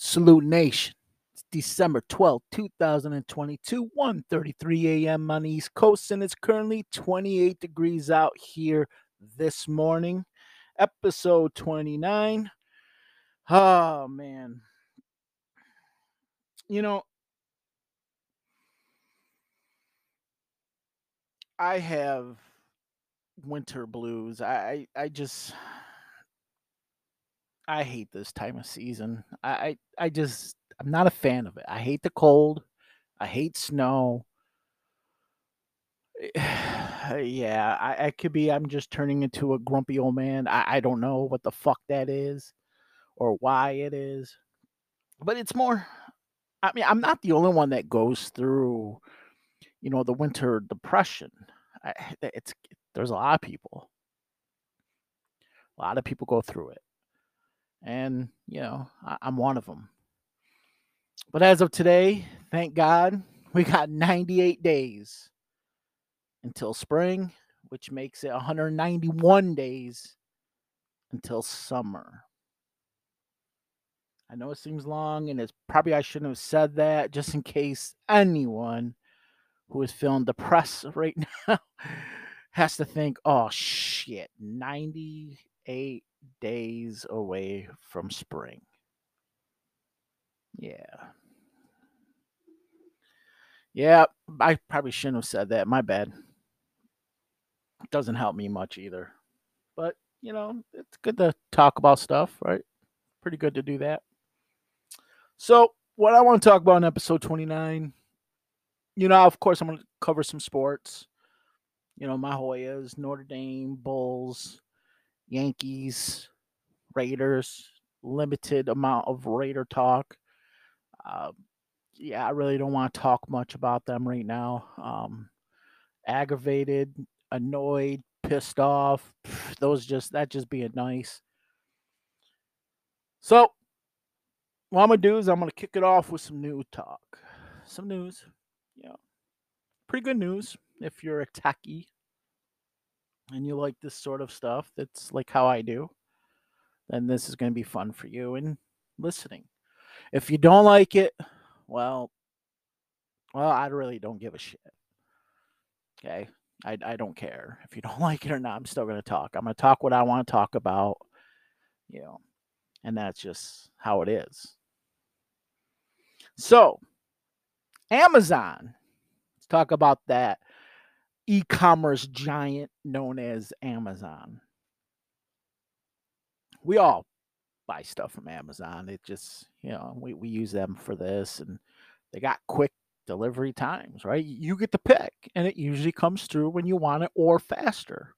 Salute Nation. It's December 12th, 2022, 1.33 a.m. on the East Coast, and it's currently 28 degrees out here this morning. Episode 29. Oh, man. You know, I have winter blues. I I, I just I hate this time of season. I, I I just I'm not a fan of it. I hate the cold. I hate snow. yeah, I, I could be. I'm just turning into a grumpy old man. I, I don't know what the fuck that is, or why it is, but it's more. I mean, I'm not the only one that goes through, you know, the winter depression. I, it's there's a lot of people. A lot of people go through it and you know I, am one of them. But as of today, thank God, we got 98 days until spring, which makes it 191 days until summer. I know it seems long, and it's probably I shouldn't have said that just in case anyone who is feeling depressed right now has to think, oh shit, 98 days away from spring. Yeah. Yeah, I probably shouldn't have said that. My bad. Doesn't help me much either. But, you know, it's good to talk about stuff, right? Pretty good to do that. So, what I want to talk about in episode 29, you know, of course, I'm going to cover some sports. You know, my Hoyas, Notre Dame, Bulls, Yankees, Raiders, limited amount of Raider talk. Uh, yeah, I really don't want to talk much about them right now. Um, aggravated, annoyed, pissed off. Those just that just being nice. So, what I'm gonna do is I'm gonna kick it off with some new talk, some news. Yeah, pretty good news if you're a techie and you like this sort of stuff. That's like how I do then this is going to be fun for you and listening. If you don't like it, well, well, I really don't give a shit. Okay. I, I don't care if you don't like it or not. I'm still going to talk. I'm going to talk what I want to talk about, you know, and that's just how it is. So, Amazon. Let's talk about that e commerce giant known as Amazon we all buy stuff from Amazon. It just, you know, we, we use them for this and they got quick delivery times, right? You get the pick and it usually comes through when you want it or faster.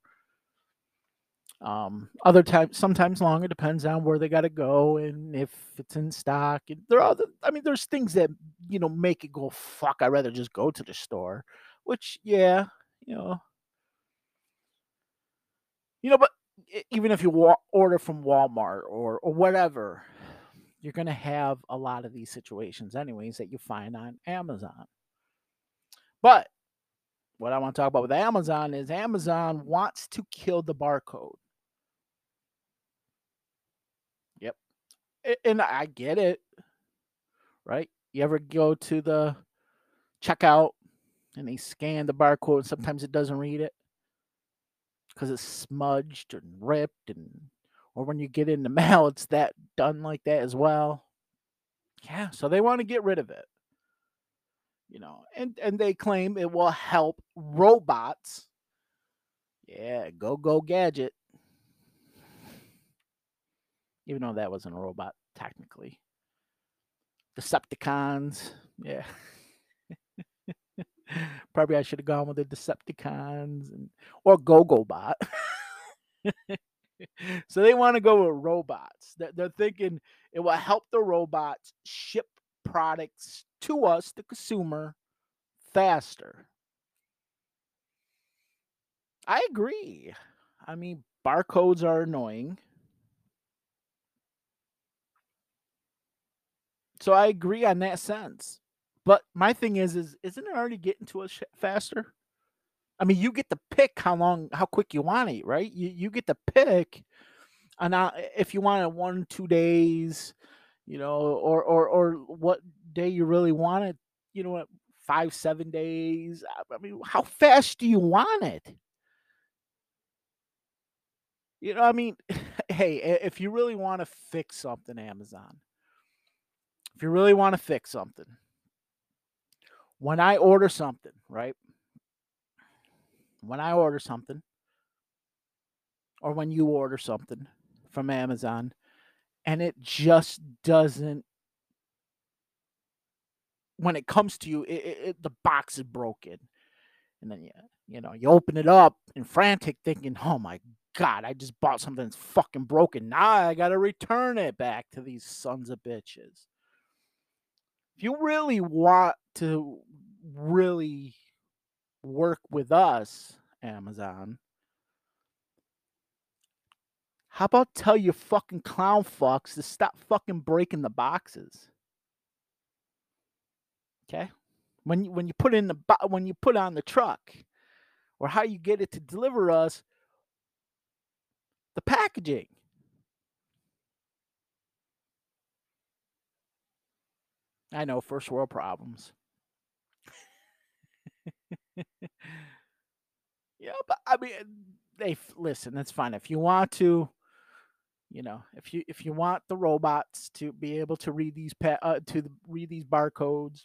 Um, other times, sometimes longer, depends on where they got to go and if it's in stock. And there are other, I mean, there's things that, you know, make it go, fuck, I'd rather just go to the store, which, yeah, you know, you know, but even if you wa- order from Walmart or or whatever, you're going to have a lot of these situations anyways that you find on Amazon. But what I want to talk about with Amazon is Amazon wants to kill the barcode. Yep. And I get it. Right? You ever go to the checkout and they scan the barcode and sometimes it doesn't read it? because it's smudged and ripped and or when you get in the mail it's that done like that as well. Yeah so they want to get rid of it. You know and and they claim it will help robots. Yeah go go gadget. Even though that wasn't a robot technically. Decepticons yeah Probably I should have gone with the Decepticons and or GoGoBot. so they want to go with robots. They're thinking it will help the robots ship products to us, the consumer, faster. I agree. I mean, barcodes are annoying. So I agree on that sense. But my thing is, is isn't it already getting to us faster? I mean, you get to pick how long, how quick you want it, right? You you get to pick, and if you want it one two days, you know, or or or what day you really want it, you know, what, five seven days. Uh, I mean, how fast do you want it? You know, I mean, hey, if you really want to fix something, Amazon, if you really want to fix something, when I order something, right? When I order something, or when you order something from Amazon, and it just doesn't when it comes to you, it, it, the box is broken, and then you you know you open it up and frantic, thinking, "Oh my god, I just bought something that's fucking broken. Now I gotta return it back to these sons of bitches." If you really want to really work with us, Amazon, how about tell your fucking clown fucks to stop fucking breaking the boxes? Okay? When you, when you put in the when you put on the truck or how you get it to deliver us the packaging. I know first world problems. Yeah, but I mean they listen, that's fine if you want to you know if you if you want the robots to be able to read these pa- uh, to read these barcodes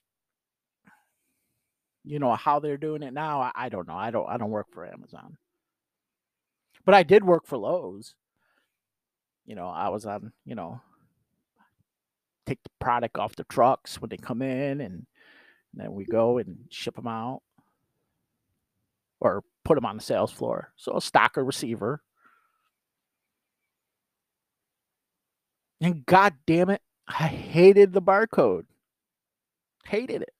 you know how they're doing it now I, I don't know i don't i don't work for amazon. But i did work for Lowe's. You know i was on you know take the product off the trucks when they come in and, and then we go and ship them out or put them on the sales floor so a stocker receiver And god damn it, I hated the barcode. Hated it.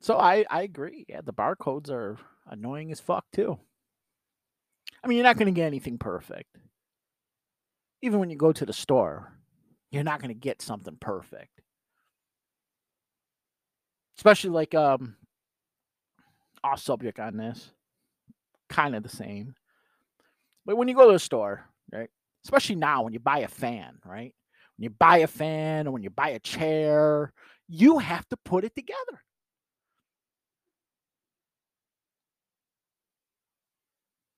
So I I agree. Yeah, the barcodes are annoying as fuck too. I mean, you're not going to get anything perfect. Even when you go to the store, you're not going to get something perfect. Especially like um off subject on this. Kind of the same. But when you go to the store, right? Especially now when you buy a fan, right? When you buy a fan or when you buy a chair, you have to put it together.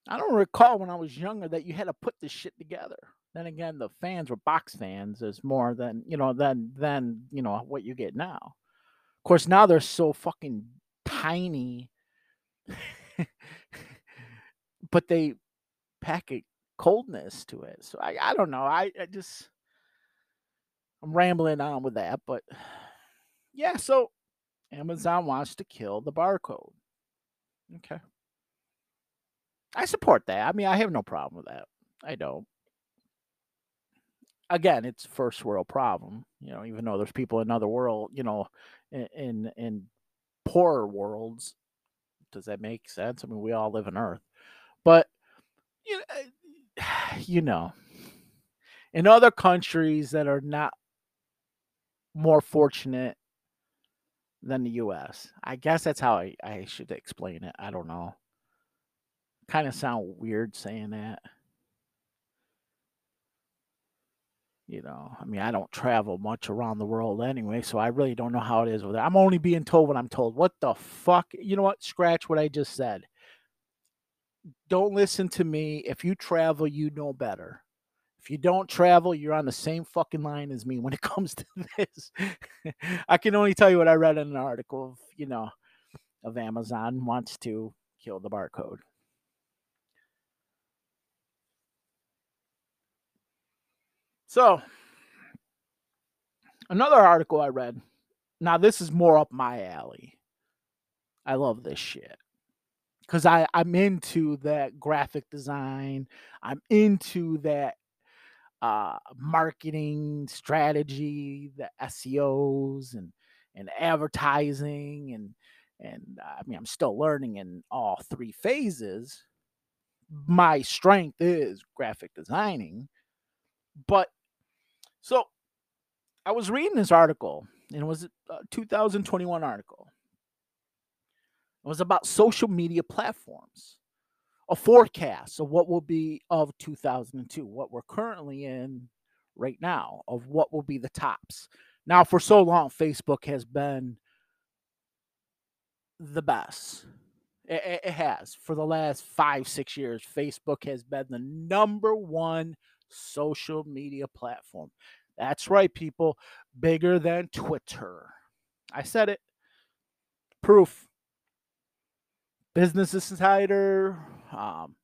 I don't recall when I was younger that you had to put this shit together. Then again, the fans were box fans. Is more than you know than than you know what you get now. Of course, now they're so fucking tiny, but they pack it coldness to it. So I, I don't know. I, I just I'm rambling on with that, but yeah, so Amazon wants to kill the barcode. Okay. I support that. I mean, I have no problem with that. I don't. Again, it's first world problem, you know, even though there's people in other world, you know, in in, in poorer worlds. Does that make sense? I mean, we all live on Earth. But you know, uh, you know, in other countries that are not more fortunate than the US. I guess that's how I, I should explain it. I don't know. Kind of sound weird saying that. You know, I mean, I don't travel much around the world anyway, so I really don't know how it is with there. I'm only being told what I'm told. What the fuck? You know what? Scratch what I just said don't listen to me. If you travel, you know better. If you don't travel, you're on the same fucking line as me when it comes to this. I can only tell you what I read in an article of, you know, of Amazon wants to kill the barcode. So, another article I read. Now, this is more up my alley. I love this shit because I I'm into that graphic design. I'm into that uh, marketing strategy, the SEOs and and advertising and and uh, I mean I'm still learning in all three phases. My strength is graphic designing, but so I was reading this article and it was a 2021 article it was about social media platforms, a forecast of what will be of 2002, what we're currently in right now of what will be the tops. Now, for so long, Facebook has been the best. It, has. For the last five, six years, Facebook has been the number one social media platform. That's right, people. Bigger than Twitter. I said it. Proof. Business Insider, um,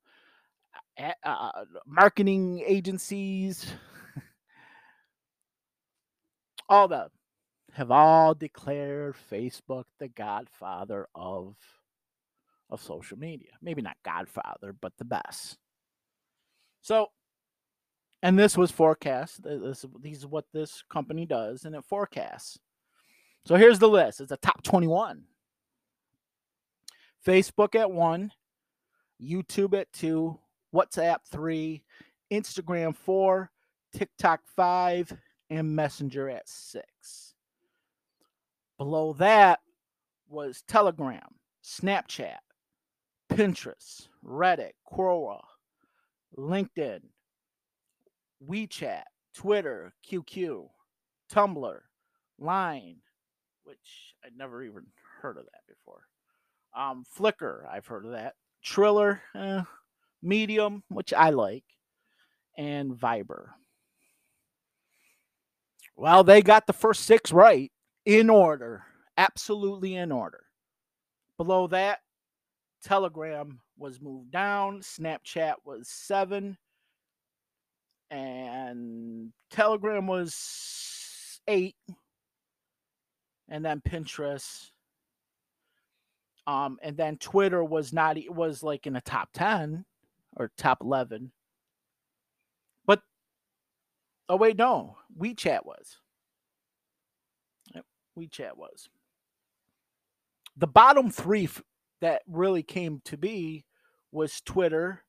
uh, marketing agencies, all them have all declared Facebook the godfather of of social media. Maybe not godfather, but the best. So, and this was forecast. This, these is what this company does, and it forecasts. So here's the list. It's a top 21. Facebook at one, YouTube at two, WhatsApp three, Instagram four, TikTok five, and Messenger at six. Below that was Telegram, Snapchat, Pinterest, Reddit, Quora, LinkedIn, WeChat, Twitter, QQ, Tumblr, Line, which I'd never even heard of that before. Um, Flickr, I've heard of that. Triller, eh, Medium, which I like, and Viber. Well, they got the first six right in order, absolutely in order. Below that, Telegram was moved down, Snapchat was seven, and Telegram was eight, and then Pinterest. Um, and then Twitter was not it was like in the top 10 or top 11. But oh wait, no, WeChat was. WeChat was. The bottom three f- that really came to be was Twitter,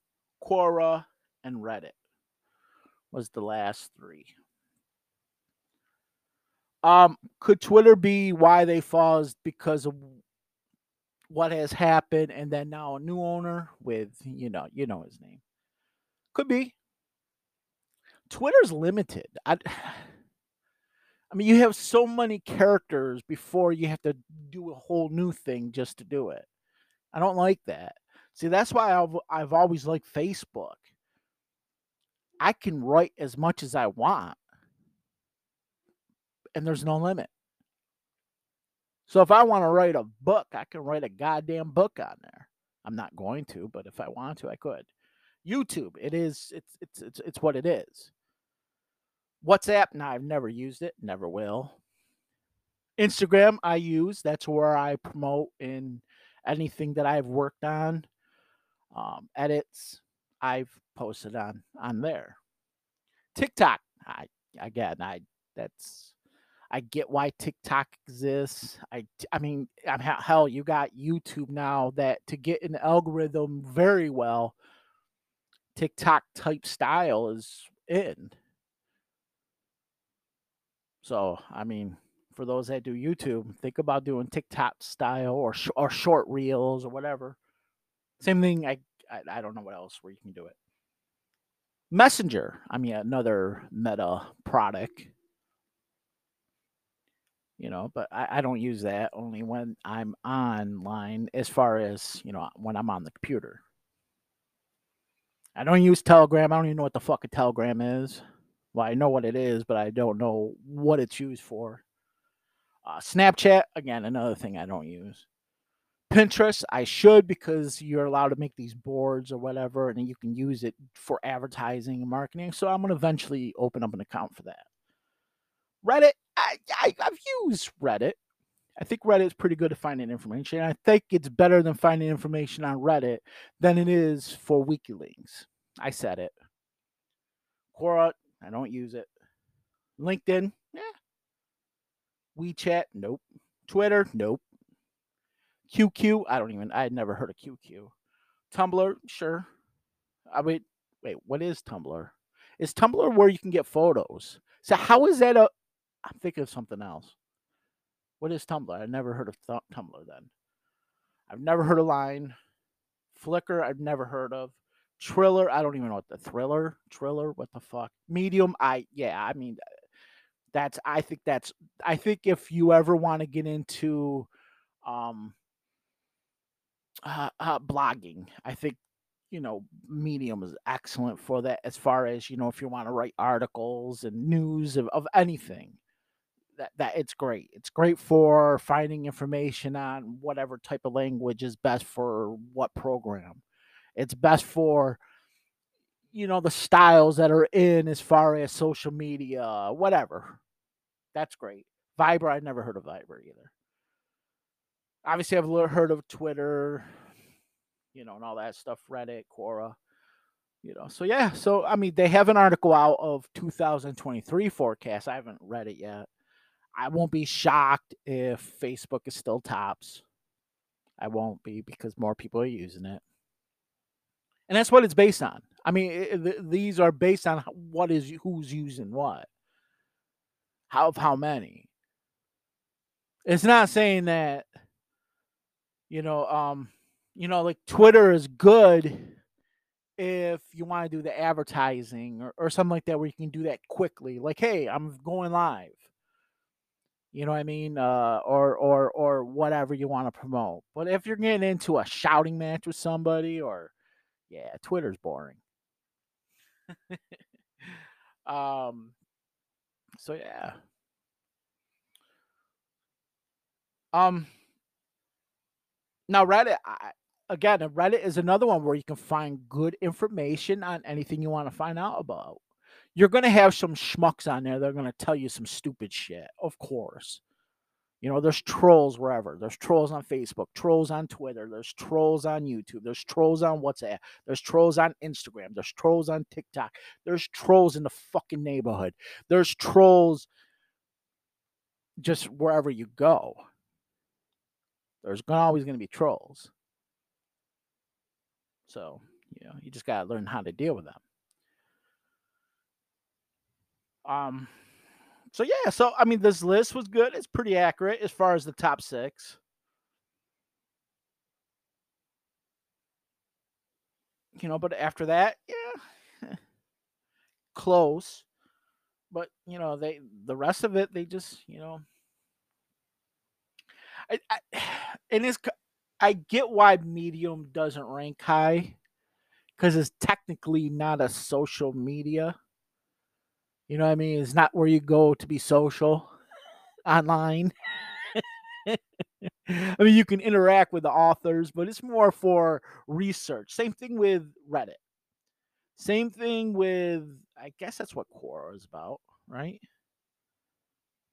Quora, and Reddit. Was the last three. Um, could Twitter be why they fall? Because of what has happened, and then now a new owner with you know you know his name. Could be. Twitter's limited. I, I mean, you have so many characters before you have to do a whole new thing just to do it. I don't like that. See, that's why I've I've always liked Facebook. I can write as much as I want, and there's no limit. So if I want to write a book, I can write a goddamn book on there. I'm not going to, but if I want to, I could. YouTube, it is it's it's it's it's what it is. WhatsApp, now I've never used it, never will. Instagram, I use. That's where I promote in anything that I've worked on, um, edits. I've posted on on there. TikTok, I again, I that's I get why TikTok exists. I I mean, I'm hell, you got YouTube now that to get an algorithm very well, TikTok type style is in. So, I mean, for those that do YouTube, think about doing TikTok style or sh- or short reels or whatever. Same thing. I, I I don't know what else where you can do it. Messenger. I mean, another Meta product. You know, but I, I don't use that only when I'm online. As far as you know, when I'm on the computer. I don't use Telegram. I don't even know what the fuck a Telegram is. Well, I know what it is, but I don't know what it's used for. Uh, Snapchat, again, another thing I don't use. Pinterest, I should because you're allowed to make these boards or whatever, and you can use it for advertising and marketing. So I'm going to eventually open up an account for that. Reddit, I, I, I've used Reddit. I think Reddit is pretty good at finding information. I think it's better than finding information on Reddit than it is for WikiLeaks. I said it. Quora, I don't use it. LinkedIn, yeah. WeChat, nope. Twitter, nope. QQ, I don't even, I had never heard of QQ. Tumblr, sure. I mean, wait, what is Tumblr? Is Tumblr where you can get photos? So how is that a? I'm thinking of something else. What is Tumblr? I never heard of th- Tumblr then. I've never heard of Line. Flickr, I've never heard of. Triller, I don't even know what the thriller, Triller, what the fuck. Medium, I yeah, I mean that's I think that's I think if you ever want to get into um uh, uh, blogging, I think you know Medium is excellent for that as far as you know if you want to write articles and news of, of anything that that it's great. It's great for finding information on whatever type of language is best for what program. It's best for you know the styles that are in as far as social media, whatever. That's great. Viber, I've never heard of Viber either. Obviously, I've heard of Twitter, you know, and all that stuff, Reddit, Quora, you know. So yeah, so I mean, they have an article out of 2023 forecast. I haven't read it yet. I won't be shocked if Facebook is still tops. I won't be because more people are using it. And that's what it's based on. I mean, it, these are based on what is who's using what. How of how many. It's not saying that you know, um, you know, like Twitter is good if you want to do the advertising or, or something like that where you can do that quickly. Like, hey, I'm going live you know what I mean, uh, or or or whatever you want to promote. But if you're getting into a shouting match with somebody, or yeah, Twitter's boring. um, so yeah. Um. Now Reddit, I, again, Reddit is another one where you can find good information on anything you want to find out about you're going to have some schmucks on there that are going to tell you some stupid shit. Of course. You know, there's trolls wherever. There's trolls on Facebook, trolls on Twitter, there's trolls on YouTube, there's trolls on WhatsApp, there's trolls on Instagram, there's trolls on TikTok, there's trolls in the fucking neighborhood, there's trolls just wherever you go. There's always going to be trolls. So, you know, you just got to learn how to deal with them. Um, so yeah, so I mean, this list was good. It's pretty accurate as far as the top six. You know, but after that, yeah, close. But you know, they the rest of it, they just you know, I, and it's I get why Medium doesn't rank high because it's technically not a social media you know what I mean? It's not where you go to be social online. I mean, you can interact with the authors, but it's more for research. Same thing with Reddit. Same thing with, I guess that's what Quora is about, right?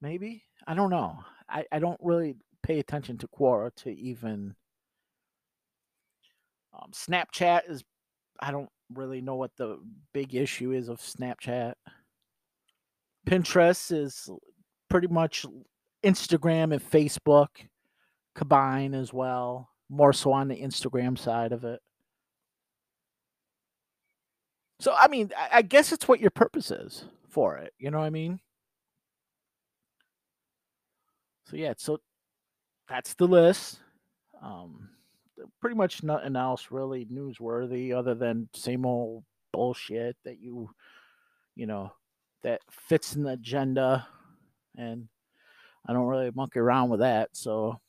Maybe? I don't know. I, I don't really pay attention to Quora to even. Um, Snapchat is, I don't really know what the big issue is of Snapchat. Pinterest is pretty much Instagram and Facebook combine as well, more so on the Instagram side of it. So I mean, I guess it's what your purpose is for it. You know what I mean? So yeah, so that's the list. Um, pretty much nothing else really newsworthy other than same old bullshit that you, you know, that fits in the agenda, and I don't really monkey around with that. So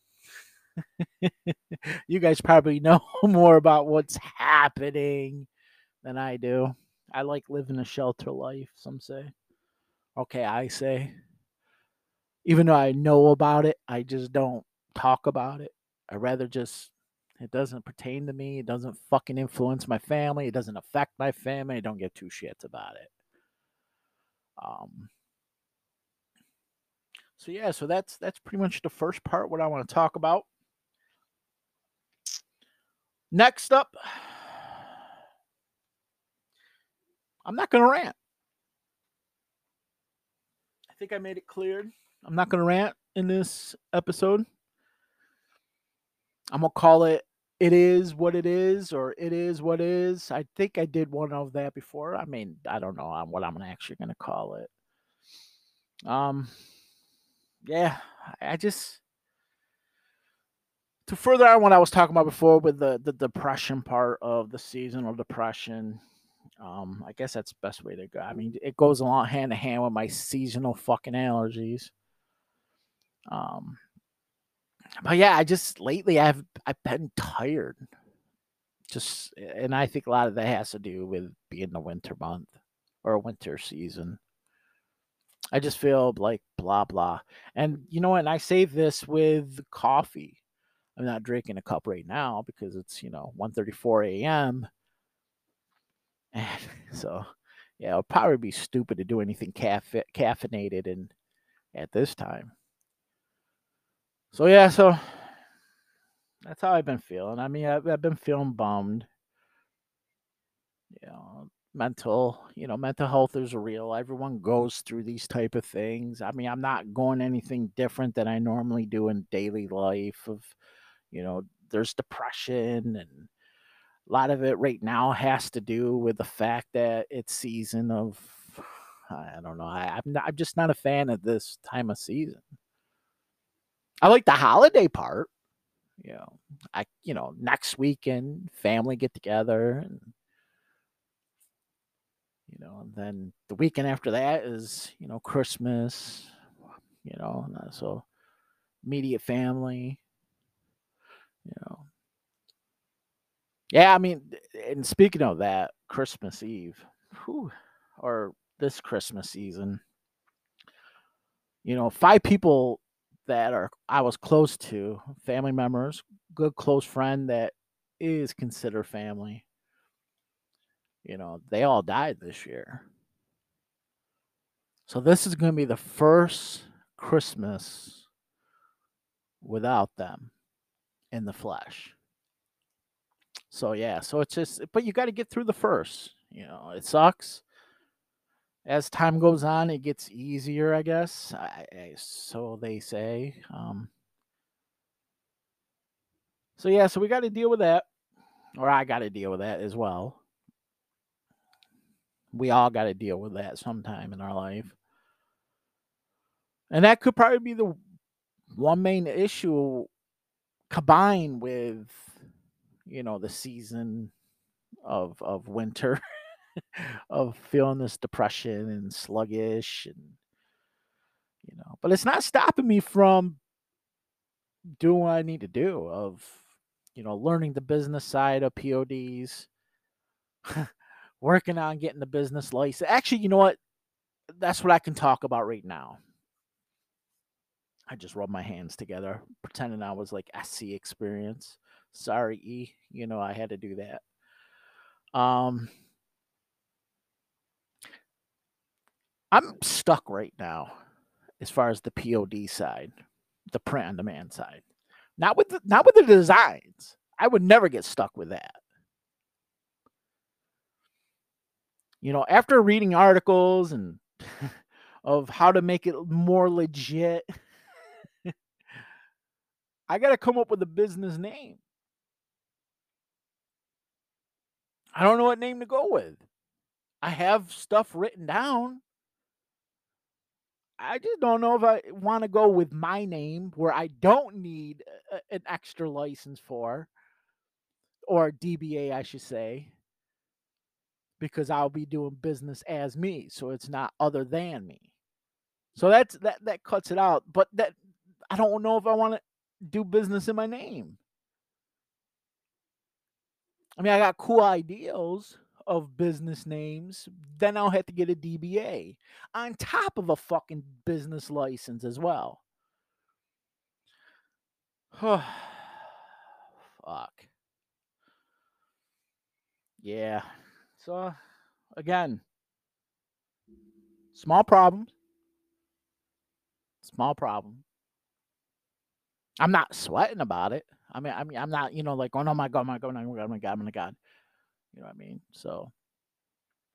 you guys probably know more about what's happening than I do. I like living a shelter life, some say. Okay, I say. Even though I know about it, I just don't talk about it. I rather just it doesn't pertain to me. It doesn't fucking influence my family. It doesn't affect my family. I don't get two shits about it. Um, so yeah, so that's that's pretty much the first part what I want to talk about. Next up, I'm not going to rant. I think I made it clear. I'm not going to rant in this episode. I'm to call it it is what it is or it is what is. I think I did one of that before. I mean, I don't know what I'm actually going to call it. Um yeah, I just to further on what I was talking about before with the the depression part of the seasonal depression, um, I guess that's the best way to go. I mean, it goes along hand in hand with my seasonal fucking allergies. Um, but yeah, I just lately I've I've been tired. Just and I think a lot of that has to do with being the winter month or winter season. I just feel like blah blah. And you know what? And I say this with coffee. I'm not drinking a cup right now because it's, you know, 1:34 a.m. And so yeah, it'll probably be stupid to do anything caffe- caffeinated and at this time. So yeah, so that's how I've been feeling. I mean, I've, I've been feeling bummed. You know, mental, you know, mental health is real. Everyone goes through these type of things. I mean, I'm not going anything different than I normally do in daily life. Of, you know, there's depression and a lot of it right now has to do with the fact that it's season of I don't know. I, I'm not, I'm just not a fan of this time of season. I like the holiday part. You know, I you know next weekend family get together and you know, and then the weekend after that is you know Christmas. You know, so immediate family. You know, yeah. I mean, and speaking of that, Christmas Eve, whew, or this Christmas season, you know, five people that are I was close to, family members, good close friend that is considered family. You know, they all died this year. So this is going to be the first Christmas without them in the flesh. So yeah, so it's just but you got to get through the first. You know, it sucks as time goes on, it gets easier, I guess. I, I, so they say. Um, so yeah, so we got to deal with that, or I got to deal with that as well. We all got to deal with that sometime in our life, and that could probably be the one main issue combined with, you know, the season of of winter. of feeling this depression and sluggish and you know but it's not stopping me from doing what i need to do of you know learning the business side of pods working on getting the business license. Actually you know what? That's what i can talk about right now. I just rubbed my hands together pretending i was like sc experience. Sorry e you know i had to do that. Um I'm stuck right now as far as the POD side, the print on demand side. Not with the, not with the designs. I would never get stuck with that. You know, after reading articles and of how to make it more legit, I got to come up with a business name. I don't know what name to go with. I have stuff written down. I just don't know if I want to go with my name where I don't need a, an extra license for, or DBA, I should say, because I'll be doing business as me, so it's not other than me. So that's that that cuts it out. But that I don't know if I want to do business in my name. I mean, I got cool ideals, of business names, then I'll have to get a DBA on top of a fucking business license as well. Fuck. Yeah. So, again, small problems. Small problem. I'm not sweating about it. I mean, I mean, I'm not, you know, like, oh, no, my God, my God, my God, my God, my God. You know what I mean? So,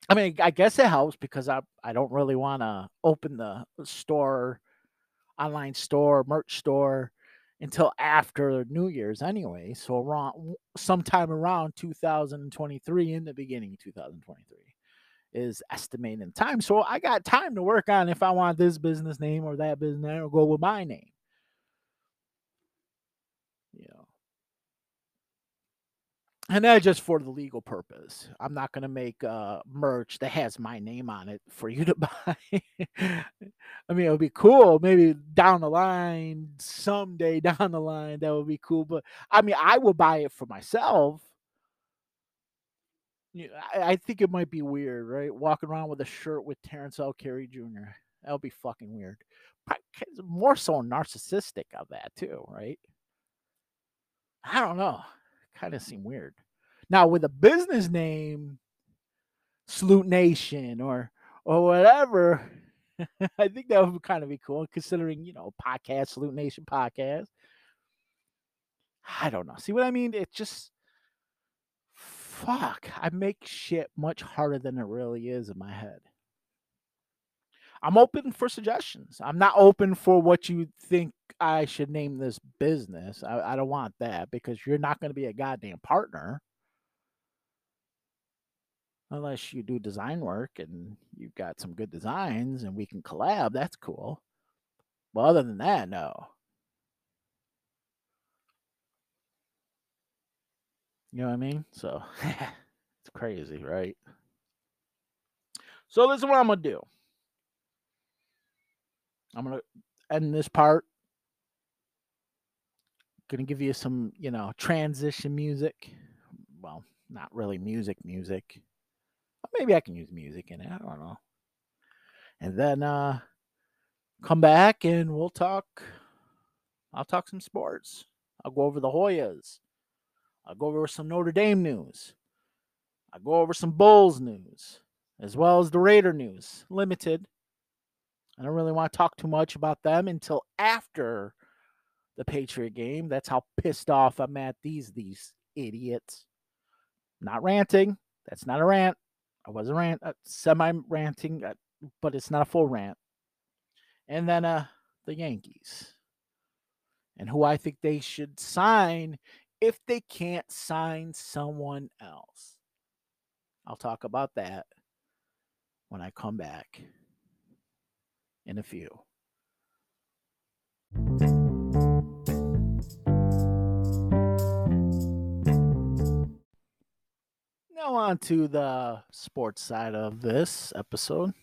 I mean, I guess it helps because I I don't really want to open the store, online store, merch store until after New Year's anyway. So around sometime around 2023, in the beginning of 2023, is estimating time. So I got time to work on if I want this business name or that business name or go with my name. You know, and that's just for the legal purpose. I'm not gonna make uh, merch that has my name on it for you to buy. I mean, it would be cool. Maybe down the line, someday down the line, that would be cool. But I mean, I will buy it for myself. I, I think it might be weird, right? Walking around with a shirt with Terrence L. Carey Jr. That would be fucking weird. More so narcissistic of that too, right? I don't know kind of seem weird. Now with a business name, Salute Nation or or whatever, I think that would kind of be cool considering, you know, podcast, Salute Nation podcast. I don't know. See what I mean? It just fuck. I make shit much harder than it really is in my head. I'm open for suggestions. I'm not open for what you think I should name this business. I, I don't want that because you're not going to be a goddamn partner unless you do design work and you've got some good designs and we can collab. That's cool. But other than that, no. You know what I mean? So it's crazy, right? So this is what I'm gonna do. I'm gonna end this part. Gonna give you some, you know, transition music. Well, not really music, music. Maybe I can use music in it. I don't know. And then uh come back and we'll talk. I'll talk some sports. I'll go over the Hoyas. I'll go over some Notre Dame news. I'll go over some Bulls news, as well as the Raider news, limited. I don't really want to talk too much about them until after the Patriot game. That's how pissed off I'm at these these idiots. Not ranting. That's not a rant. I was a rant, uh, semi ranting, uh, but it's not a full rant. And then uh the Yankees and who I think they should sign if they can't sign someone else. I'll talk about that when I come back in a few. Now, on to the sports side of this episode.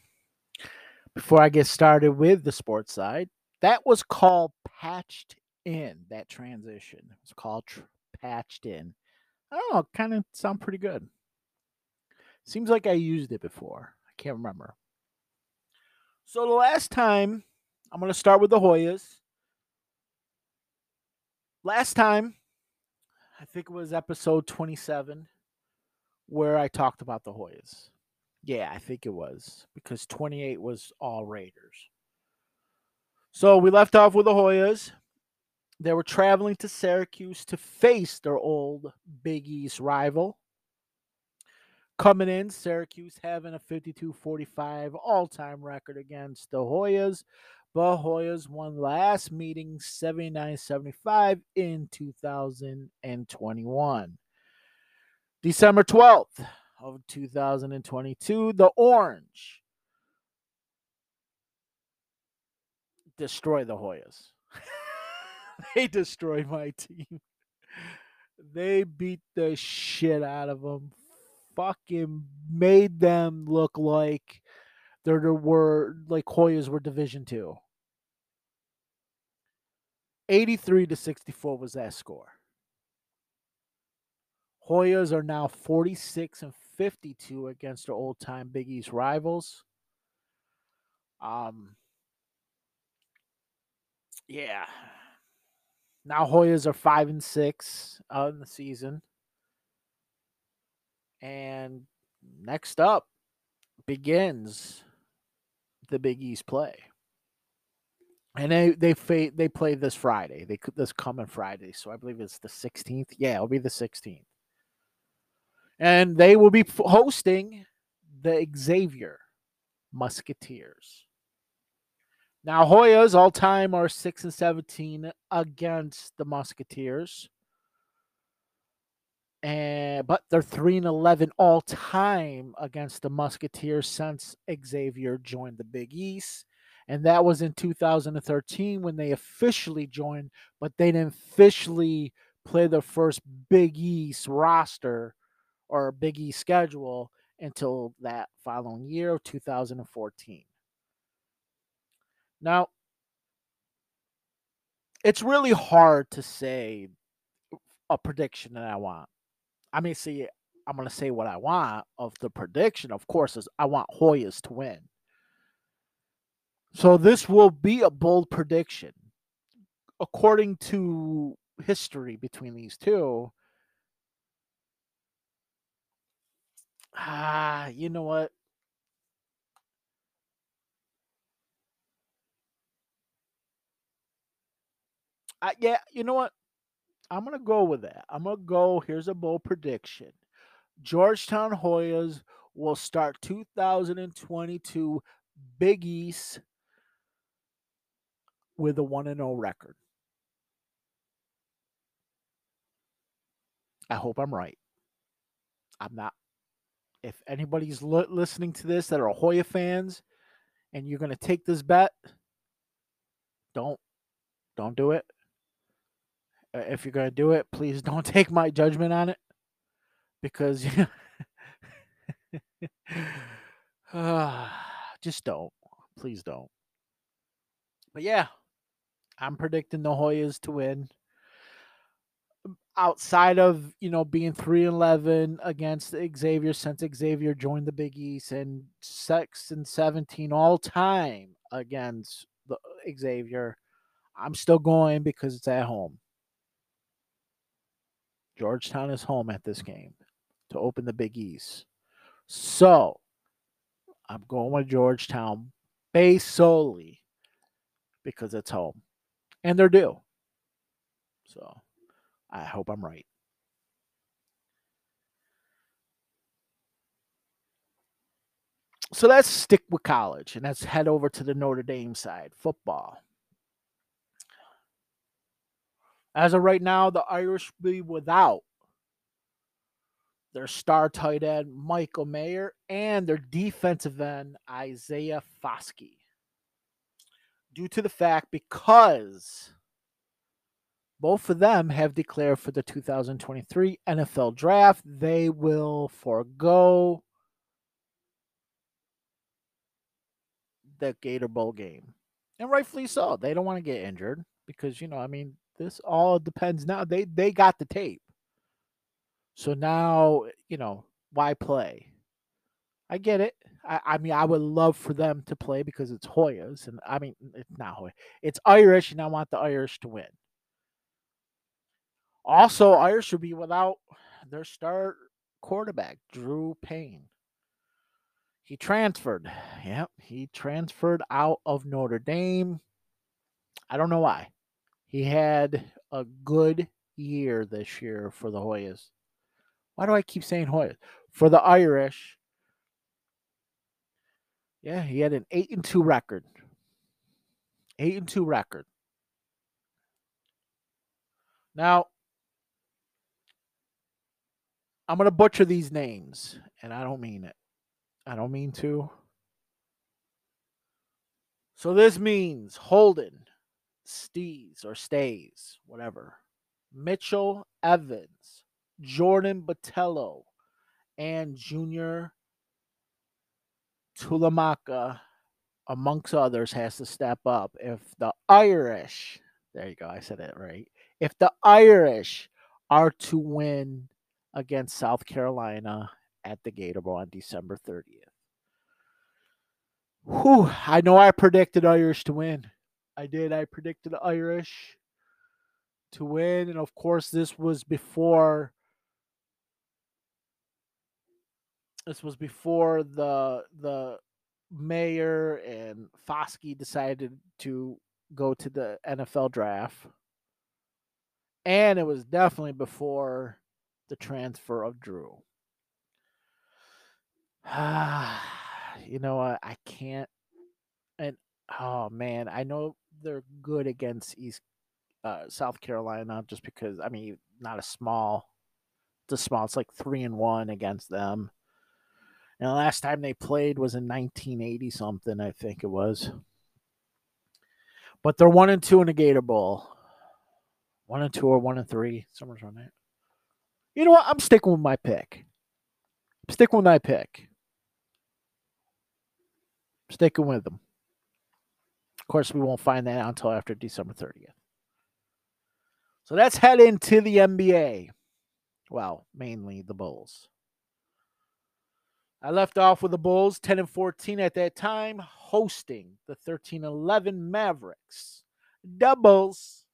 Before I get started with the sports side, that was called patched in, that transition. It's called tr- patched in. I don't know, kind of sound pretty good. Seems like I used it before. I can't remember. So the last time, I'm going to start with the Hoyas. Last time, I think it was episode 27, where I talked about the Hoyas. Yeah, I think it was because 28 was all Raiders. So we left off with the Hoyas. They were traveling to Syracuse to face their old Big East rival, Coming in, Syracuse having a 52 45 all time record against the Hoyas. The Hoyas won last meeting 79 75 in 2021. December 12th of 2022, the Orange destroy the Hoyas. they destroy my team. They beat the shit out of them fucking made them look like there were like Hoyas were Division Two. 83 to 64 was that score. Hoyas are now 46 and 52 against their old time Big East rivals. Um, yeah. Now Hoyas are five and six uh, in the season. And next up begins the Big East play. And they they they play this Friday. They this coming Friday, so I believe it's the 16th. Yeah, it'll be the 16th. And they will be hosting the Xavier Musketeers. Now Hoyas all time are 6 and 17 against the Musketeers and but they're 3 and 11 all time against the Musketeers since Xavier joined the Big East. And that was in 2013 when they officially joined, but they didn't officially play their first Big East roster or Big East schedule until that following year, 2014. Now, it's really hard to say a prediction that I want. I mean, see, I'm to say what I want of the prediction, of course, is I want Hoyas to win. So this will be a bold prediction. According to history between these two, ah, you know what? Yeah, you know what? I'm gonna go with that. I'm gonna go. Here's a bold prediction: Georgetown Hoyas will start 2022 Big East with a one and zero record. I hope I'm right. I'm not. If anybody's li- listening to this that are Hoya fans, and you're gonna take this bet, don't don't do it. Uh, if you're gonna do it, please don't take my judgment on it, because uh, just don't. Please don't. But yeah, I'm predicting the Hoyas to win. Outside of you know being three and eleven against Xavier since Xavier joined the Big East and six and seventeen all time against the Xavier, I'm still going because it's at home. Georgetown is home at this game to open the Big East. So I'm going with Georgetown based solely because it's home. And they're due. So I hope I'm right. So let's stick with college and let's head over to the Notre Dame side football. As of right now, the Irish be without their star tight end Michael Mayer and their defensive end Isaiah Foskey. Due to the fact because both of them have declared for the 2023 NFL draft, they will forego the Gator Bowl game. And rightfully so. They don't want to get injured because, you know, I mean, this all depends now. They they got the tape. So now, you know, why play? I get it. I, I mean, I would love for them to play because it's Hoyas, and I mean, it's not Hoya. It's Irish, and I want the Irish to win. Also, Irish should be without their star quarterback, Drew Pyne. He transferred. Yep, he transferred out of Notre Dame. I don't know why. He had a good year this year for the Hoyas. Why do I keep saying Hoyas? For the Irish, yeah, he had an eight and two record. Eight and two record. Now, I'm gonna butcher these names, and I don't mean it. I don't mean to. So this means Holden, Stees or Stays, whatever. Mitchell Evans, Jordan Botelho, and Junior Tuihalamaka, amongst others, has to step up. If the Irish, there you go, I said it right. If the Irish are to win against South Carolina at the Gator Bowl on December 30th. Whew, I know I predicted Irish to win. I did. I predicted Irish to win. And of course, this was before this was before the the mayor and Foskey decided to go to the NFL draft. And it was definitely before the transfer of Drew. you know what? I can't. And oh man, I know they're good against East uh, South Carolina just because I mean not a small. A small. It's like three and one against them. And the last time they played was in 1980 something, I think it was. But they're one and two in the Gator Bowl. One and two or one and three. Somewhere around that. You know what? I'm sticking with my pick. I'm sticking with my pick. sticking with them. Course, we won't find that out until after December 30th. So let's head into the NBA. Well, mainly the Bulls. I left off with the Bulls 10 and 14 at that time, hosting the 13 11 Mavericks. Doubles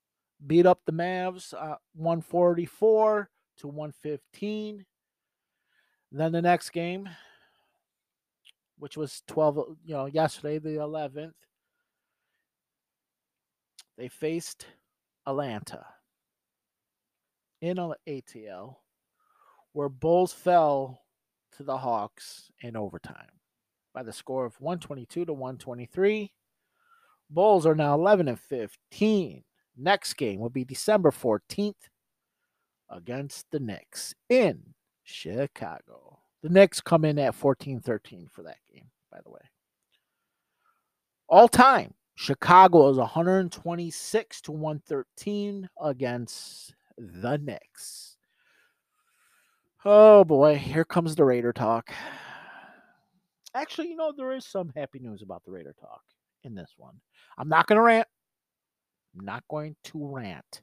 beat up the Mavs uh, 144 to 115. Then the next game, which was 12, you know, yesterday, the 11th, they faced Atlanta in ATL, where Bulls fell to the Hawks in overtime by the score of 122 to 123. Bulls are now 11 and 15. Next game will be December 14th against the Knicks in Chicago. The Knicks come in at 14 13 for that game, by the way. All time, Chicago is 126 to 113 against the Knicks. Oh boy, here comes the Raider talk. Actually, you know, there is some happy news about the Raider talk in this one. I'm not going to rant. I'm not going to rant.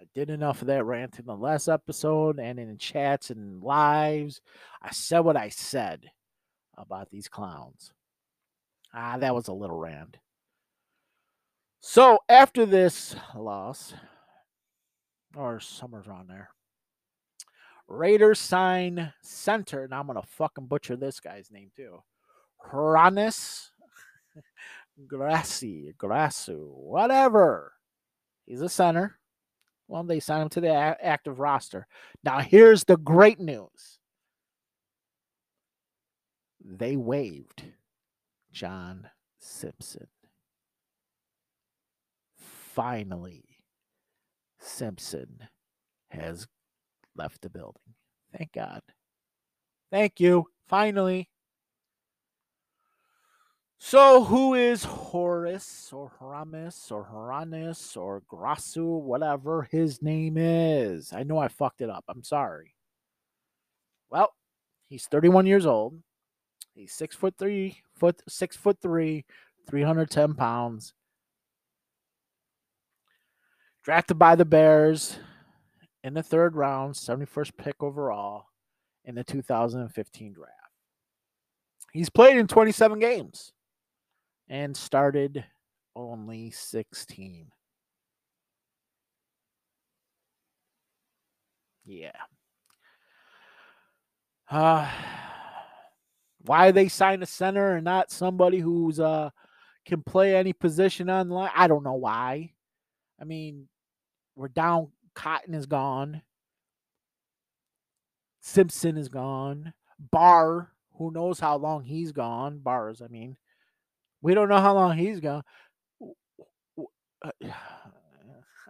I did enough of that rant in the last episode and in chats and lives. I said what I said about these clowns. Ah, that was a little rant. So after this loss, or somewhere on there, Raiders sign center. Now I'm gonna fucking butcher this guy's name too. Hroniss Grassy, Grassu, whatever. He's a center. Well, they signed him to the active roster. Now, here's the great news they waived John Simpson. Finally, Simpson has left the building. Thank God. Thank you. Finally. So, who is Horace or Haramis or Haranis or Grasu, whatever his name is? I know I fucked it up. I'm sorry. Well, he's 31 years old. He's six foot three, foot six foot three, 310 pounds. Drafted by the Bears in the third round, 71st pick overall in the 2015 draft. He's played in 27 games and started only 16. Yeah. Uh, why they sign a center and not somebody who's uh can play any position on the line? I don't know why. I mean, we're down. Cotton is gone. Simpson is gone. Barr, who knows how long he's gone? Bars, I mean. We don't know how long he's gone.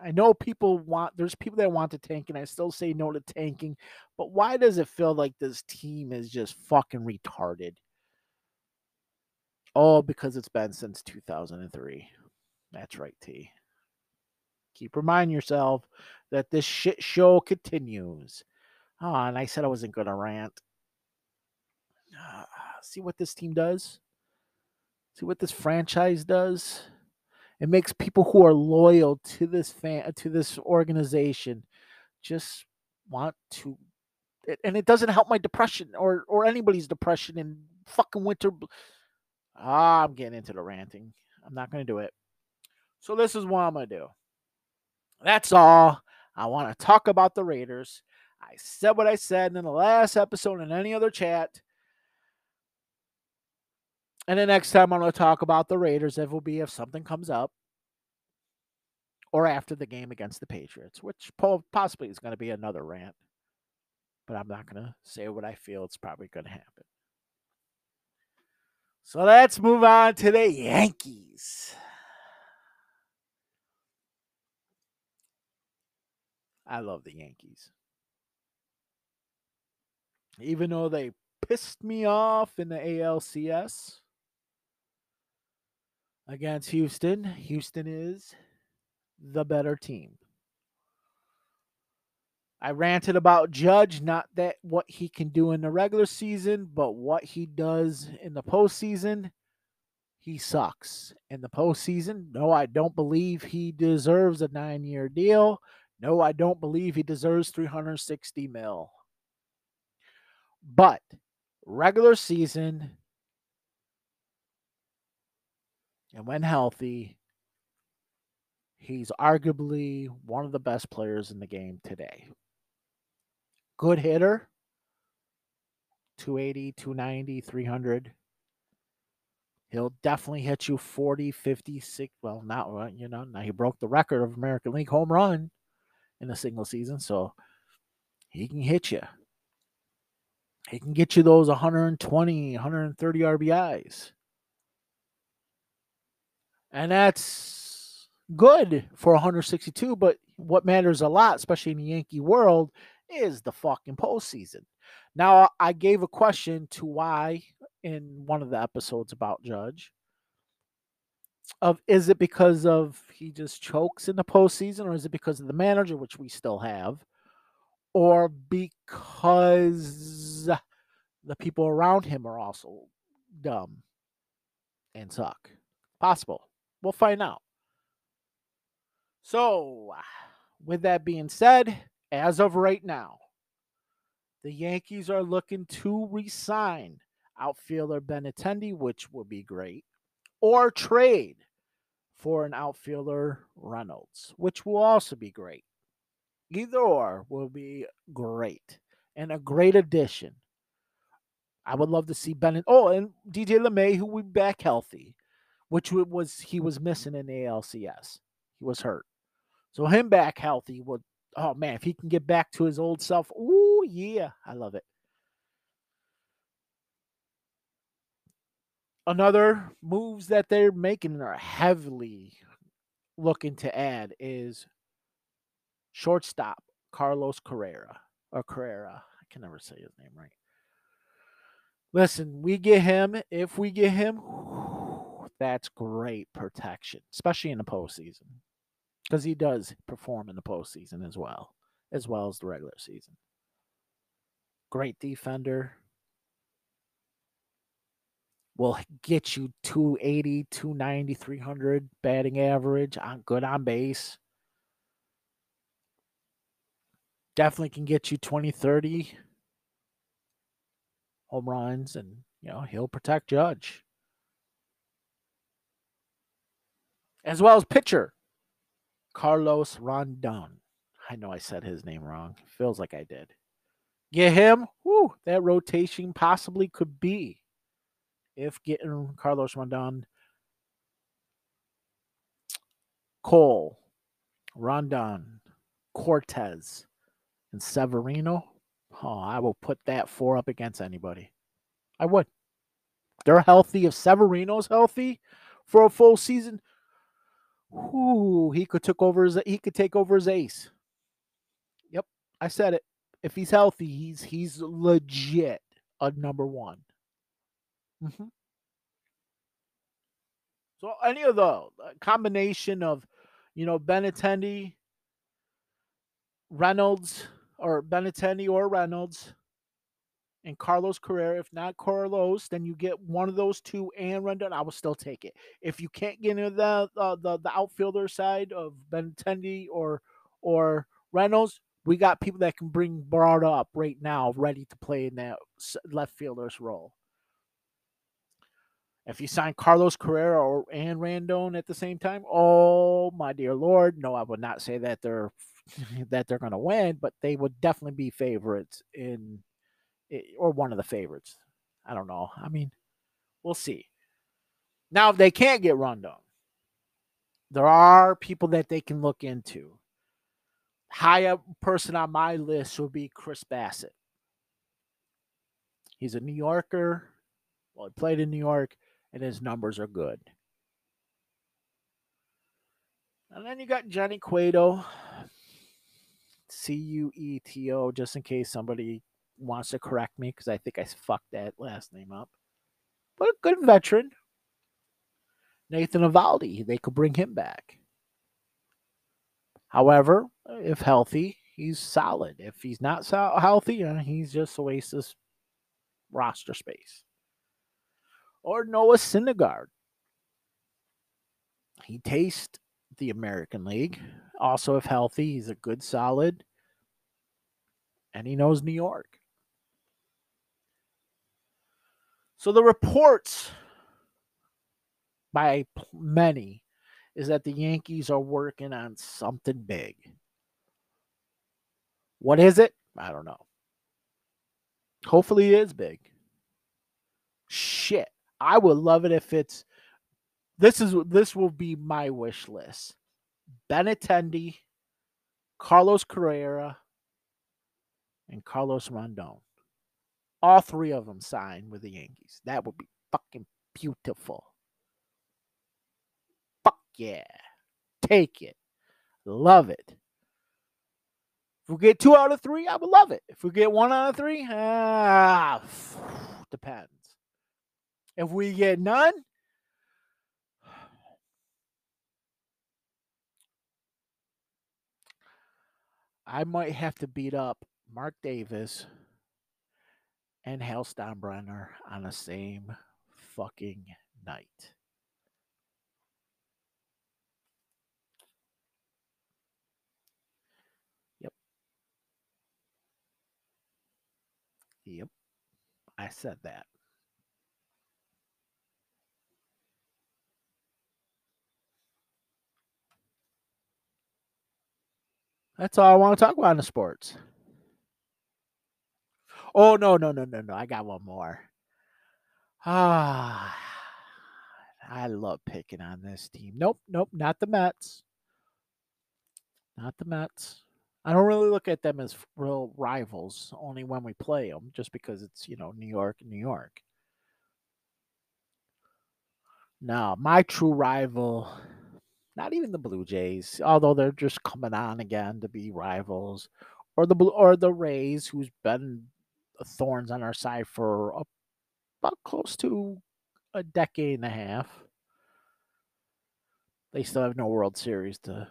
I know people want there's people that want to tank, and I still say no to tanking, but why does it feel like this team is just fucking retarded? Oh, because it's been since 2003. That's right, T. Keep reminding yourself that this shit show continues. Oh, and I said I wasn't going to rant. Uh, see what this team does? See what this franchise does? It makes people who are loyal to this fan to this organization just want to and it doesn't help my depression or or anybody's depression in fucking winter. Ah, I'm getting into the ranting. I'm not to do it. So this is what I'm to do. That's all. I want to talk about the Raiders. I said what I said in the last episode and any other chat. And the next time I'm going to talk about the Raiders, it will be if something comes up or after the game against the Patriots, which possibly is going to be another rant. But I'm not going to say what I feel it's probably going to happen. So let's move on to the Yankees. I love the Yankees. Even though they pissed me off in the ALCS, against Houston. Houston is the better team. I ranted about Judge, not that what he can do in the regular season, but what he does in the postseason. He sucks in the postseason. No, I don't believe he deserves a nine year deal. No, I don't believe he deserves 360 mil. But regular season, and when healthy, he's arguably one of the best players in the game today good hitter 280, 290, 300. He'll definitely hit you 40, 50, 60. Well, not, you know, now he broke the record of American League home run in a single season. So he can hit you. He can get you those 120, 130 RBIs. And that's good for 162. But what matters a lot, especially in the Yankee world, is the fucking postseason. Now, I gave a question to why in one of the episodes about Judge of is it because of he just chokes in the postseason, or is it because of the manager, which we still have, or because the people around him are also dumb and suck? Possible. We'll find out. So, with that being said, as of right now, the Yankees are looking to resign outfielder Benintendi, which would be great, or trade for an outfielder Reynolds, which will also be great. Either or will be great and a great addition. I would love to see Bennett. Oh, and DJ LeMay, who will be back healthy, which was he was missing in the ALCS. He was hurt. So him back healthy would oh man, if he can get back to his old self, oh yeah, I love it. Another moves that they're making and are heavily looking to add is shortstop Carlos Carrera or Carrera. I can never say his name right. Listen, we get him. If we get him, that's great protection, especially in the postseason because he does perform in the postseason as well, as well as the regular season. Great defender. Will get you 280, 290, 300 batting average. On good on base. Definitely can get you 20, 30 home runs, and you know he'll protect Judge as well as pitcher. Carlos Rondon. I know I said his name wrong. Feels like I did. Get him. Whoo, that rotation possibly could be if getting Carlos Rondon, Cole, Rondon, Cortes, and Severino. Oh, I will put that four up against anybody. I would. They're healthy. If Severino's healthy for a full season, Ooh, he could took over his he could take over his ace. Yep, I said it. If he's healthy, he's he's legit a number one. Mm-hmm. So any of the combination of, you know, Benintendi, Reynolds, or Benintendi or Reynolds, and Carlos Carrera. If not Carlos, then you get one of those two and Rendon. I will still take it. If you can't get into the uh, the the outfielder side of Benintendi or or Reynolds, we got people that can bring Broad up right now, ready to play in that left fielder's role. If you sign Carlos Carrera or and Randon at the same time, oh my dear lord, no, I would not say that they're that they're going to win, but they would definitely be favorites in or one of the favorites. I don't know. I mean, we'll see. Now, if they can't get Rondon, there are people that they can look into. High up person on my list would be Chris Bassitt. He's a New Yorker. Well, he played in New York, and his numbers are good. And then you got Johnny Cueto, C U E T O, just in case somebody wants to correct me because I think I fucked that last name up. But a good veteran. Nathan Eovaldi, they could bring him back. However, if healthy, he's solid. If he's not so healthy, uh, he's just a waste of roster space. Or Noah Syndergaard. He tastes the American League. Also, if healthy, he's a good solid. And he knows New York. So the reports by many is that the Yankees are working on something big. What is it? I don't know. Hopefully it is big. Shit. I would love it if it's this is this will be my wish list. Benintendi, Carlos Carrera, and Carlos Rondon. All three of them sign with the Yankees. That would be fucking beautiful. Fuck yeah. Take it. Love it. If we get two out of three, I would love it. If we get one out of three, ah, depends. If we get none, I might have to beat up Mark Davis and Hal Steinbrenner on the same fucking night. Yep. Yep. I said that. That's all I want to talk about in the sports. Oh no, no, no, no, no. I got one more. Ah I love picking on this team. Nope, nope, not the Mets. Not the Mets. I don't really look at them as real rivals, only when we play them, just because it's, you know, New York New York. Now, my true rival not even the Blue Jays, although they're just coming on again to be rivals, or the or the Rays, who's been Uh, thorns on our side for about close to a decade and a half. They still have no World Series to,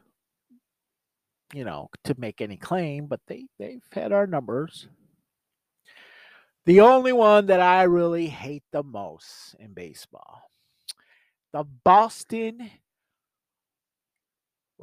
you know, to make any claim, but they they've had our numbers. The only one that I really hate the most in baseball, the Boston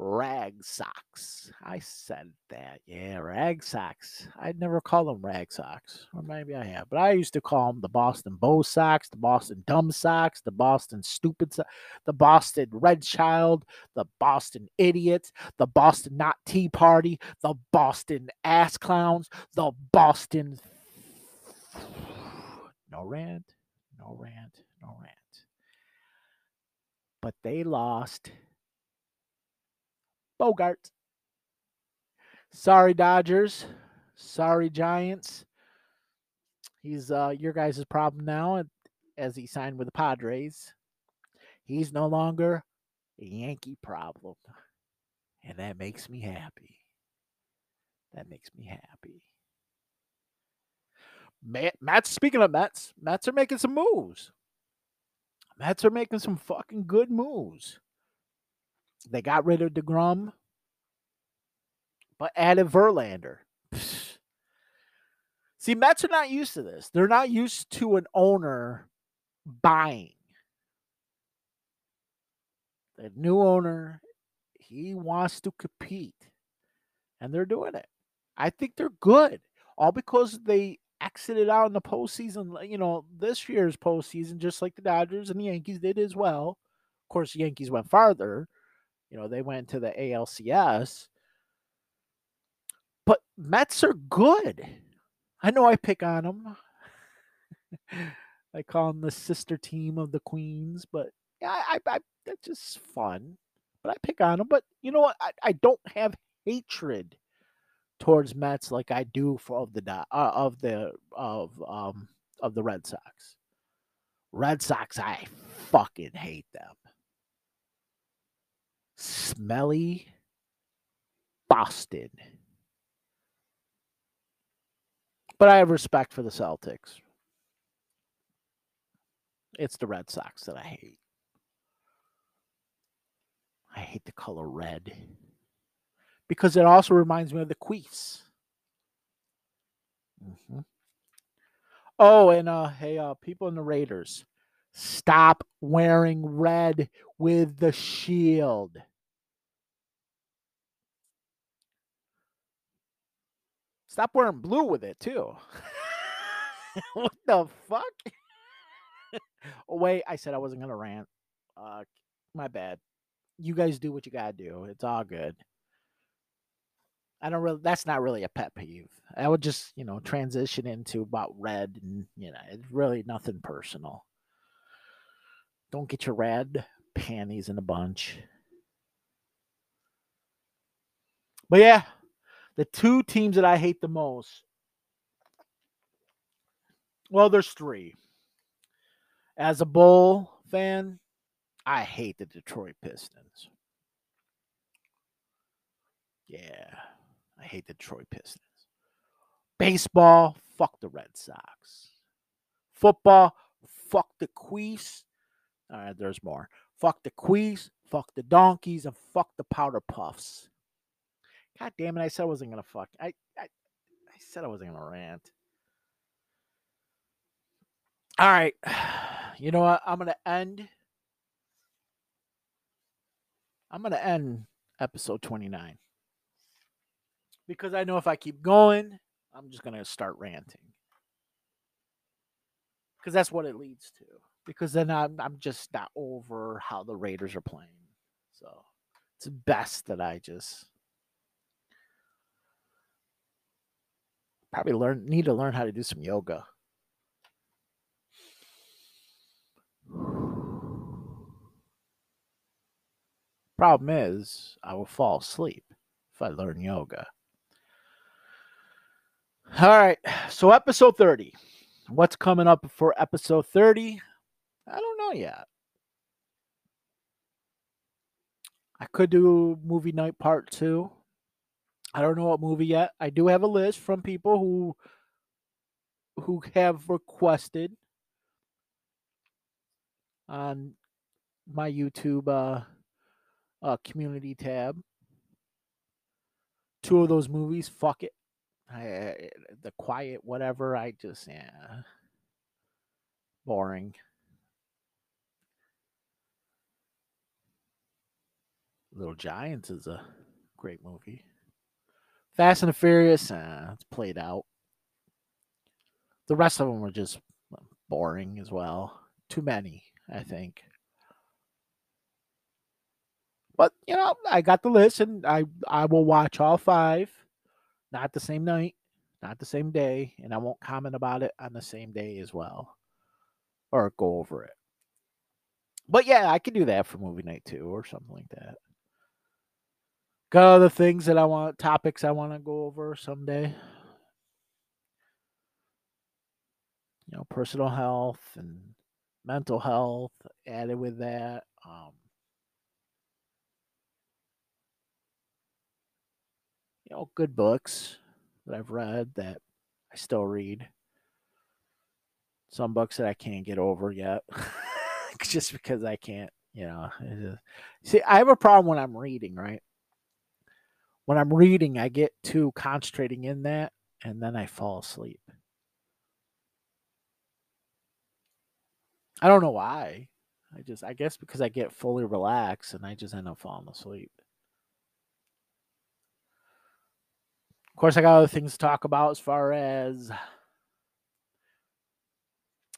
Rag Socks. I said that. Yeah, Rag Socks. I'd never call them Rag Socks. Or maybe I have. But I used to call them the Boston Bow socks, the Boston Dumb Socks, the Boston Stupid Socks, the Boston Red Child, the Boston Idiots, the Boston Not Tea Party, the Boston Ass Clowns, the Boston. No rant, no rant, no rant. But they lost Bogart. Sorry, Dodgers. Sorry, Giants. He's uh, your guys' problem now as he signed with the Padres. He's no longer a Yankee problem. And that makes me happy. That makes me happy. Matt, Mets, speaking of Mets, Mets are making some moves. Mets are making some fucking good moves. They got rid of DeGrom, but added Verlander. See, Mets are not used to this. They're not used to an owner buying. The new owner, he wants to compete, and they're doing it. I think they're good, all because they exited out in the postseason. You know, this year's postseason, just like the Dodgers and the Yankees did as well. Of course, the Yankees went farther, you know, they went to the ALCS. But Mets are good. I know I pick on them. I call them the sister team of the Queens, but yeah, I, I, I that's just fun. But I pick on them. But you know what? I, I don't have hatred towards Mets like I do for of the uh, of the of um of the Red Sox. Red Sox, I fucking hate them smelly Boston. But I have respect for the Celtics. It's the Red Sox that I hate. I hate the color red because it also reminds me of the Queefs. Mm-hmm. Oh, and uh, hey, uh, people in the Raiders, stop wearing red with the shield. Stop wearing blue with it too. what the fuck? oh, wait, I said I wasn't gonna rant. Uh, my bad. You guys do what you gotta do. It's all good. I don't really. That's not really a pet peeve. I would just, you know, transition into about red, and you know, it's really nothing personal. Don't get your red panties in a bunch. But yeah, the two teams that I hate the most. Well, there's three. As a Bull fan, I hate the Detroit Pistons. Yeah, I hate the Detroit Pistons. Baseball, fuck the Red Sox. Football, fuck the Queefs. All right, there's more. Fuck the Queefs, fuck the Donkeys, and fuck the Powder Puffs. God damn it! I said I wasn't gonna fuck. I I, I said I wasn't gonna rant. All right, you know what? I'm gonna end. I'm gonna end episode 29 because I know if I keep going, I'm just gonna start ranting because that's what it leads to. Because then I'm I'm just not over how the Raiders are playing, so it's best that I just probably learn need to learn how to do some yoga. Problem is, I will fall asleep if I learn yoga. All right, so episode 30. What's coming up for episode 30? I don't know yet. I could do movie night part two. I don't know what movie yet. I do have a list from people who who have requested on my YouTube uh, uh community tab. Two of those movies, fuck it. I, the quiet whatever, I just yeah. Boring. Little Giants is a great movie. Fast and the Furious, uh, it's played out. The rest of them were just boring as well. Too many, I think. But you know, I got the list, and I I will watch all five, not the same night, not the same day, and I won't comment about it on the same day as well, or go over it. But yeah, I could do that for movie night too, or something like that. Got other things that I want, topics I want to go over someday. You know, personal health and mental health added with that. Um, you know, good books that I've read that I still read. Some books that I can't get over yet, just because I can't, you know. See, I have a problem when I'm reading, right? When I'm reading, I get too concentrating in that and then I fall asleep. I don't know why. I just, I guess because I get fully relaxed and I just end up falling asleep. Of course, I got other things to talk about as far as,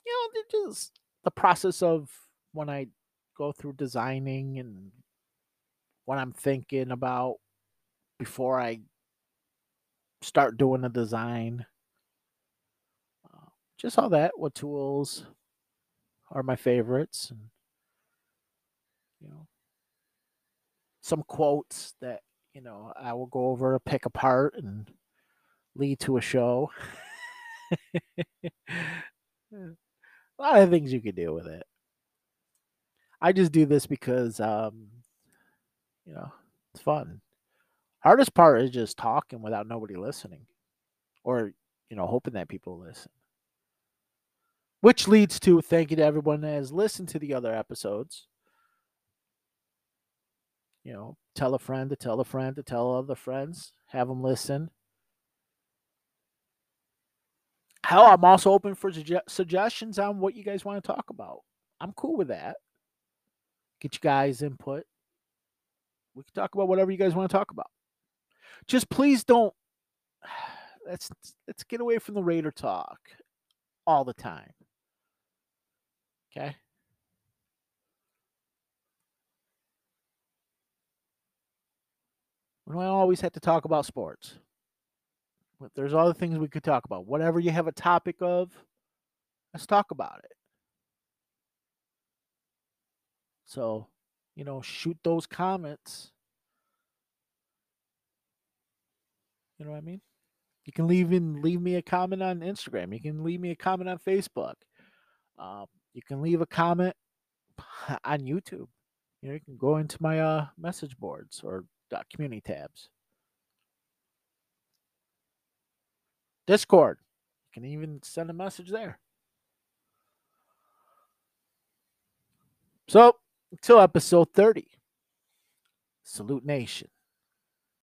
you know, just the process of when I go through designing and what I'm thinking about before I start doing the design. Uh, just all that. What tools are my favorites? And, you know, some quotes that, you know, I will go over, pick apart, and lead to a show. a lot of things you could do with it. I just do this because, um, you know, it's fun. Hardest part is just talking without nobody listening or, you know, hoping that people listen. Which leads to thank you to everyone that has listened to the other episodes. You know, tell a friend to tell a friend to tell other friends, have them listen. Hell, I'm also open for suge- suggestions on what you guys want to talk about. I'm cool with that. Get you guys' input. We can talk about whatever you guys want to talk about. Just please don't. Let's let's get away from the Raider talk all the time. Okay. We don't always have to talk about sports. But there's other things we could talk about. Whatever you have a topic of, let's talk about it. So, you know, shoot those comments. You know what I mean? You can leave in leave me a comment on Instagram. You can leave me a comment on Facebook. Um, you can leave a comment on YouTube. You know, you can go into my uh, message boards or uh, community tabs. Discord. You can even send a message there. So, until episode 30, Salute Nation.